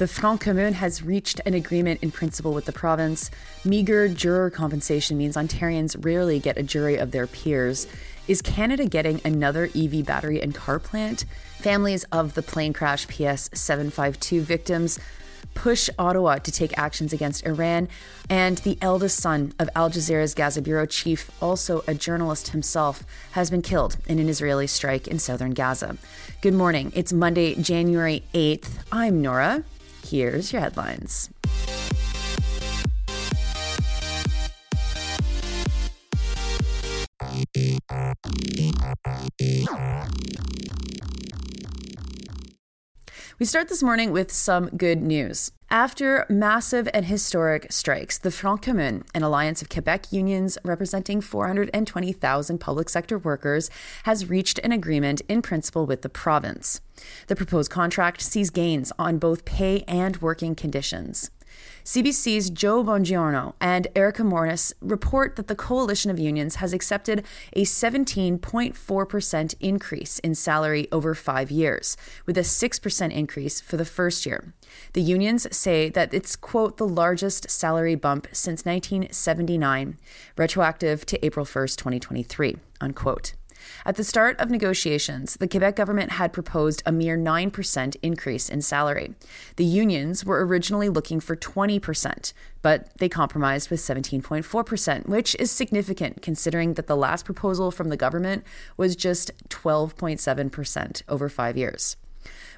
The Front Commun has reached an agreement in principle with the province. Meager juror compensation means Ontarians rarely get a jury of their peers. Is Canada getting another EV battery and car plant? Families of the plane crash PS 752 victims push Ottawa to take actions against Iran. And the eldest son of Al Jazeera's Gaza Bureau chief, also a journalist himself, has been killed in an Israeli strike in southern Gaza. Good morning. It's Monday, January 8th. I'm Nora. Here's your headlines. We start this morning with some good news. After massive and historic strikes, the Front Commun, an alliance of Quebec unions representing 420,000 public sector workers, has reached an agreement in principle with the province. The proposed contract sees gains on both pay and working conditions. CBC's Joe Bongiorno and Erica Morris report that the coalition of unions has accepted a 17.4% increase in salary over five years, with a 6% increase for the first year. The unions say that it's, quote, the largest salary bump since 1979, retroactive to April 1st, 2023, unquote. At the start of negotiations, the Quebec government had proposed a mere 9% increase in salary. The unions were originally looking for 20%, but they compromised with 17.4%, which is significant considering that the last proposal from the government was just 12.7% over five years.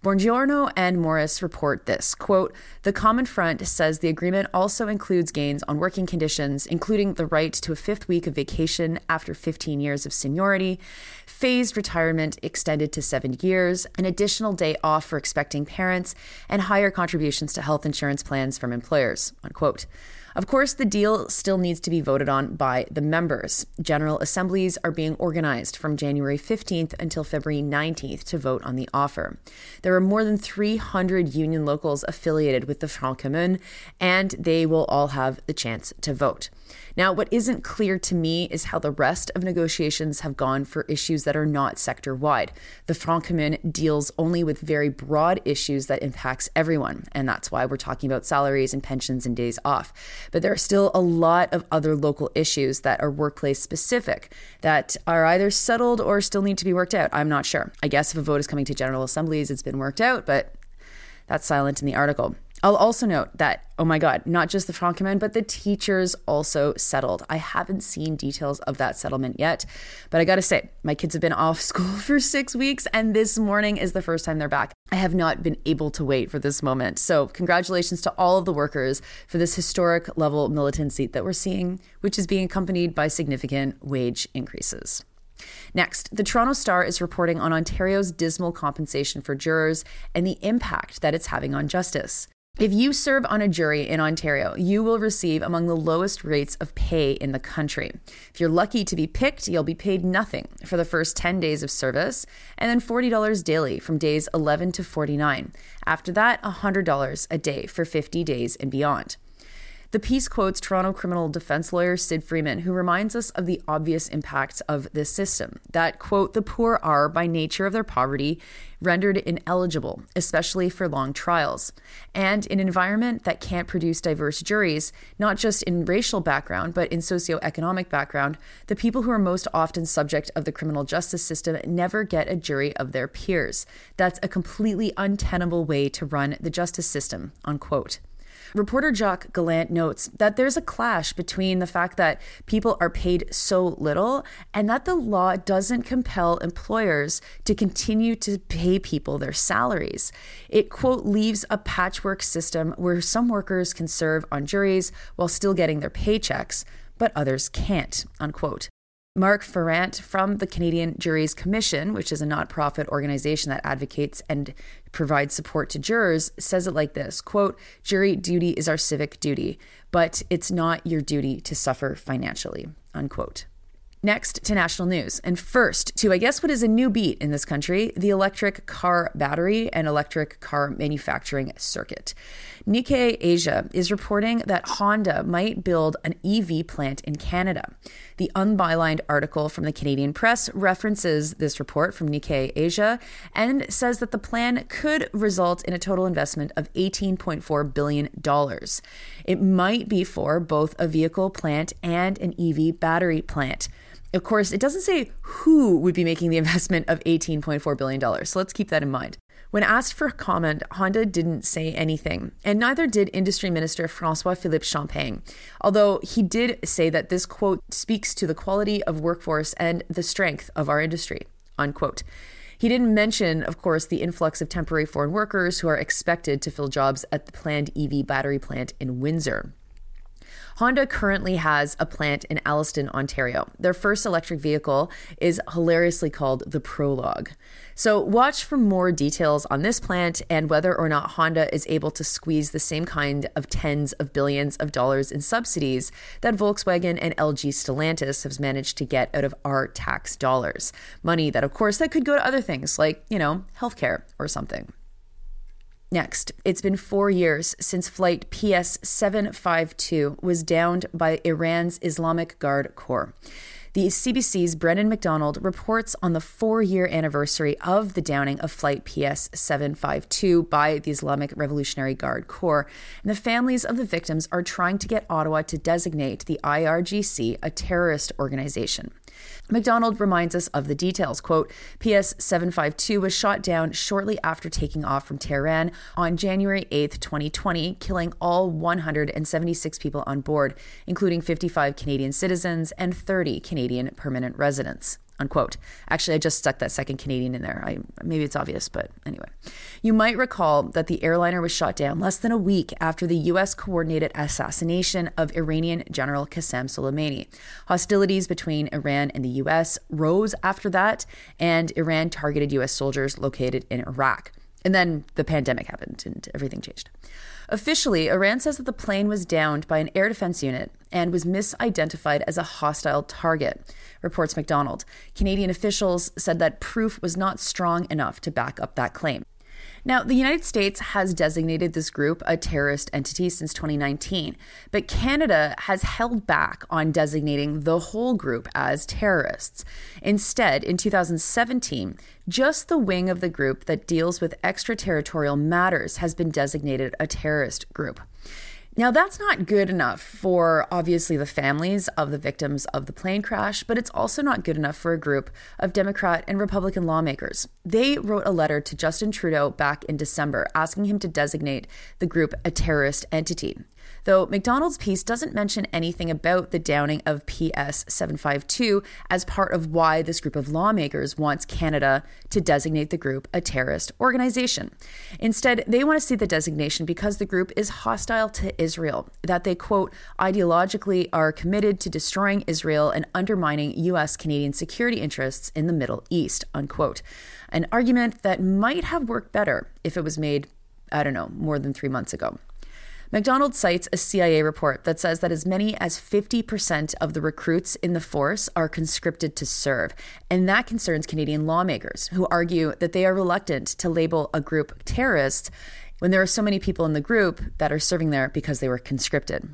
Bongiorno and Morris report this quote, The Common Front says the agreement also includes gains on working conditions, including the right to a fifth week of vacation after 15 years of seniority, phased retirement extended to seven years, an additional day off for expecting parents, and higher contributions to health insurance plans from employers. Unquote. Of course, the deal still needs to be voted on by the members. General assemblies are being organized from January 15th until February 19th to vote on the offer. There are more than 300 union locals affiliated with the Front Commun, and they will all have the chance to vote. Now, what isn't clear to me is how the rest of negotiations have gone for issues that are not sector wide. The Front Commun deals only with very broad issues that impacts everyone, and that's why we're talking about salaries and pensions and days off. But there are still a lot of other local issues that are workplace specific that are either settled or still need to be worked out. I'm not sure. I guess if a vote is coming to General Assemblies, it's been worked out, but that's silent in the article. I'll also note that, oh my God, not just the Front Commun, but the teachers also settled. I haven't seen details of that settlement yet, but I gotta say, my kids have been off school for six weeks, and this morning is the first time they're back. I have not been able to wait for this moment. So, congratulations to all of the workers for this historic level militancy that we're seeing, which is being accompanied by significant wage increases. Next, the Toronto Star is reporting on Ontario's dismal compensation for jurors and the impact that it's having on justice. If you serve on a jury in Ontario, you will receive among the lowest rates of pay in the country. If you're lucky to be picked, you'll be paid nothing for the first 10 days of service and then $40 daily from days 11 to 49. After that, $100 a day for 50 days and beyond. The piece quotes Toronto criminal defense lawyer Sid Freeman, who reminds us of the obvious impacts of this system. That, quote, the poor are, by nature of their poverty, rendered ineligible, especially for long trials. And in an environment that can't produce diverse juries, not just in racial background, but in socioeconomic background, the people who are most often subject of the criminal justice system never get a jury of their peers. That's a completely untenable way to run the justice system, unquote. Reporter Jacques Gallant notes that there's a clash between the fact that people are paid so little and that the law doesn't compel employers to continue to pay people their salaries. It, quote, leaves a patchwork system where some workers can serve on juries while still getting their paychecks, but others can't, unquote. Mark Farrant from the Canadian Juries Commission, which is a nonprofit organization that advocates and provides support to jurors, says it like this quote, jury duty is our civic duty, but it's not your duty to suffer financially, unquote. Next to national news, and first to, I guess, what is a new beat in this country the electric car battery and electric car manufacturing circuit. Nikkei Asia is reporting that Honda might build an EV plant in Canada. The unbylined article from the Canadian press references this report from Nikkei Asia and says that the plan could result in a total investment of $18.4 billion. It might be for both a vehicle plant and an EV battery plant. Of course, it doesn't say who would be making the investment of $18.4 billion, so let's keep that in mind. When asked for comment, Honda didn't say anything, and neither did Industry Minister Francois Philippe Champagne, although he did say that this quote speaks to the quality of workforce and the strength of our industry, unquote. He didn't mention, of course, the influx of temporary foreign workers who are expected to fill jobs at the planned EV battery plant in Windsor. Honda currently has a plant in Alliston, Ontario. Their first electric vehicle is hilariously called the Prologue. So, watch for more details on this plant and whether or not Honda is able to squeeze the same kind of tens of billions of dollars in subsidies that Volkswagen and LG Stellantis have managed to get out of our tax dollars. Money that, of course, that could go to other things like, you know, healthcare or something. Next, it's been four years since Flight PS 752 was downed by Iran's Islamic Guard Corps. The CBC's Brendan McDonald reports on the four year anniversary of the downing of Flight PS 752 by the Islamic Revolutionary Guard Corps, and the families of the victims are trying to get Ottawa to designate the IRGC a terrorist organization. McDonald reminds us of the details. Quote, PS 752 was shot down shortly after taking off from Tehran on January 8, 2020, killing all 176 people on board, including 55 Canadian citizens and 30 Canadian permanent residents unquote. Actually, I just stuck that second Canadian in there. I, maybe it's obvious, but anyway. You might recall that the airliner was shot down less than a week after the U.S. coordinated assassination of Iranian General Qasem Soleimani. Hostilities between Iran and the U.S. rose after that, and Iran targeted U.S. soldiers located in Iraq. And then the pandemic happened and everything changed. Officially, Iran says that the plane was downed by an air defense unit and was misidentified as a hostile target, reports McDonald. Canadian officials said that proof was not strong enough to back up that claim. Now, the United States has designated this group a terrorist entity since 2019, but Canada has held back on designating the whole group as terrorists. Instead, in 2017, just the wing of the group that deals with extraterritorial matters has been designated a terrorist group. Now, that's not good enough for obviously the families of the victims of the plane crash, but it's also not good enough for a group of Democrat and Republican lawmakers. They wrote a letter to Justin Trudeau back in December asking him to designate the group a terrorist entity though McDonald's piece doesn't mention anything about the downing of PS 752 as part of why this group of lawmakers wants Canada to designate the group a terrorist organization. Instead, they want to see the designation because the group is hostile to Israel, that they, quote, ideologically are committed to destroying Israel and undermining U.S. Canadian security interests in the Middle East, unquote. An argument that might have worked better if it was made, I don't know, more than three months ago. McDonald cites a CIA report that says that as many as 50% of the recruits in the force are conscripted to serve. And that concerns Canadian lawmakers who argue that they are reluctant to label a group terrorists when there are so many people in the group that are serving there because they were conscripted.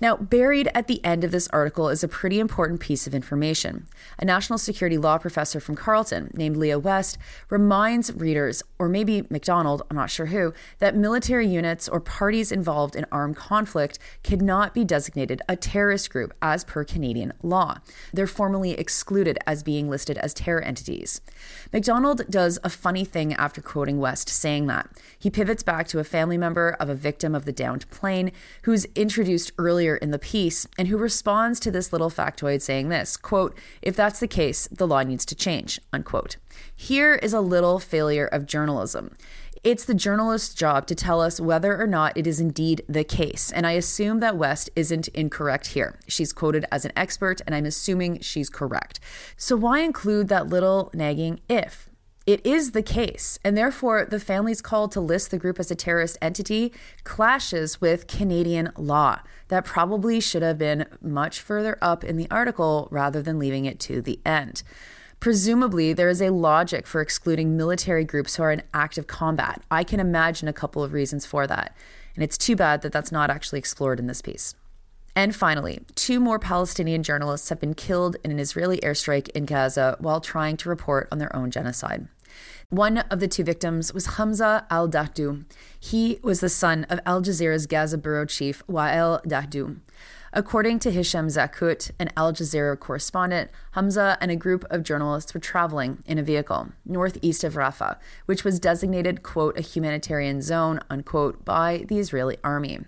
Now, buried at the end of this article is a pretty important piece of information. A national security law professor from Carleton named Leah West reminds readers, or maybe McDonald, I'm not sure who, that military units or parties involved in armed conflict cannot be designated a terrorist group as per Canadian law. They're formally excluded as being listed as terror entities. McDonald does a funny thing after quoting West saying that. He pivots back to a family member of a victim of the downed plane who's introduced early earlier in the piece and who responds to this little factoid saying this quote if that's the case the law needs to change unquote here is a little failure of journalism it's the journalist's job to tell us whether or not it is indeed the case. And I assume that West isn't incorrect here. She's quoted as an expert, and I'm assuming she's correct. So why include that little nagging if? It is the case, and therefore the family's call to list the group as a terrorist entity clashes with Canadian law. That probably should have been much further up in the article rather than leaving it to the end. Presumably, there is a logic for excluding military groups who are in active combat. I can imagine a couple of reasons for that. And it's too bad that that's not actually explored in this piece. And finally, two more Palestinian journalists have been killed in an Israeli airstrike in Gaza while trying to report on their own genocide. One of the two victims was Hamza al Dahdouh. He was the son of Al Jazeera's Gaza bureau chief, Wael Dahdouh. According to Hisham Zakut, an Al Jazeera correspondent, Hamza and a group of journalists were traveling in a vehicle northeast of Rafah, which was designated, quote, a humanitarian zone, unquote, by the Israeli army.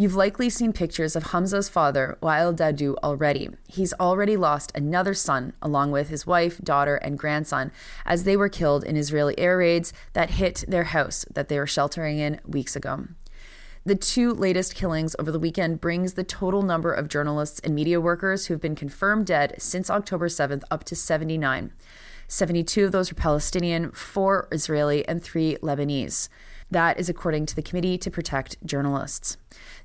You've likely seen pictures of Hamza's father, Wael Dahdouh, already. He's already lost another son, along with his wife, daughter, and grandson, as they were killed in Israeli air raids that hit their house that they were sheltering in weeks ago. The two latest killings over the weekend brings the total number of journalists and media workers who have been confirmed dead since October 7th up to 79. 72 of those are Palestinian, 4 Israeli, and 3 Lebanese. That is according to the Committee to Protect Journalists.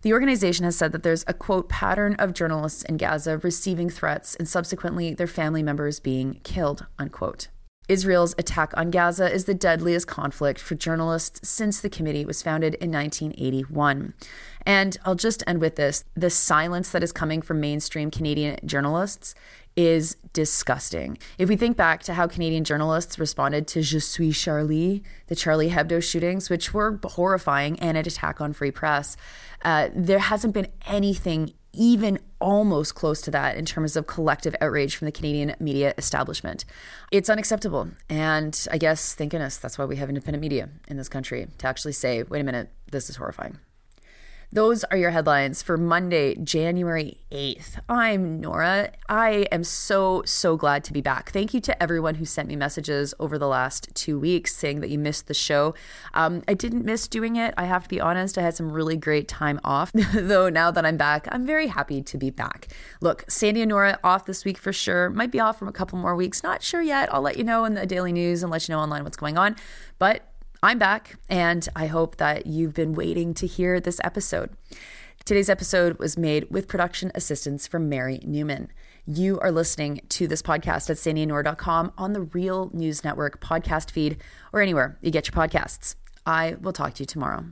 The organization has said that there's a quote pattern of journalists in Gaza receiving threats and subsequently their family members being killed, unquote. Israel's attack on Gaza is the deadliest conflict for journalists since the committee was founded in 1981. And I'll just end with this the silence that is coming from mainstream Canadian journalists is disgusting. If we think back to how Canadian journalists responded to Je suis Charlie, the Charlie Hebdo shootings, which were horrifying and an attack on free press, uh, there hasn't been anything even almost close to that in terms of collective outrage from the Canadian media establishment. It's unacceptable. And I guess, thank goodness, that's why we have independent media in this country to actually say, wait a minute, this is horrifying. Those are your headlines for Monday, January 8th. I'm Nora. I am so, so glad to be back. Thank you to everyone who sent me messages over the last two weeks saying that you missed the show. Um, I didn't miss doing it. I have to be honest. I had some really great time off, though now that I'm back, I'm very happy to be back. Look, Sandy and Nora off this week for sure. Might be off from a couple more weeks. Not sure yet. I'll let you know in the daily news and let you know online what's going on. But I'm back, and I hope that you've been waiting to hear this episode. Today's episode was made with production assistance from Mary Newman. You are listening to this podcast at sandyandnora.com on the Real News Network podcast feed or anywhere you get your podcasts. I will talk to you tomorrow.